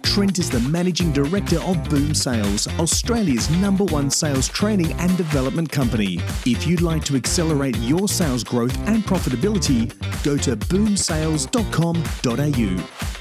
Trent is the Managing Director of Boom Sales, Australia's number one sales training and development company. If you'd like to accelerate your sales growth and profitability, go to boomsales.com.au.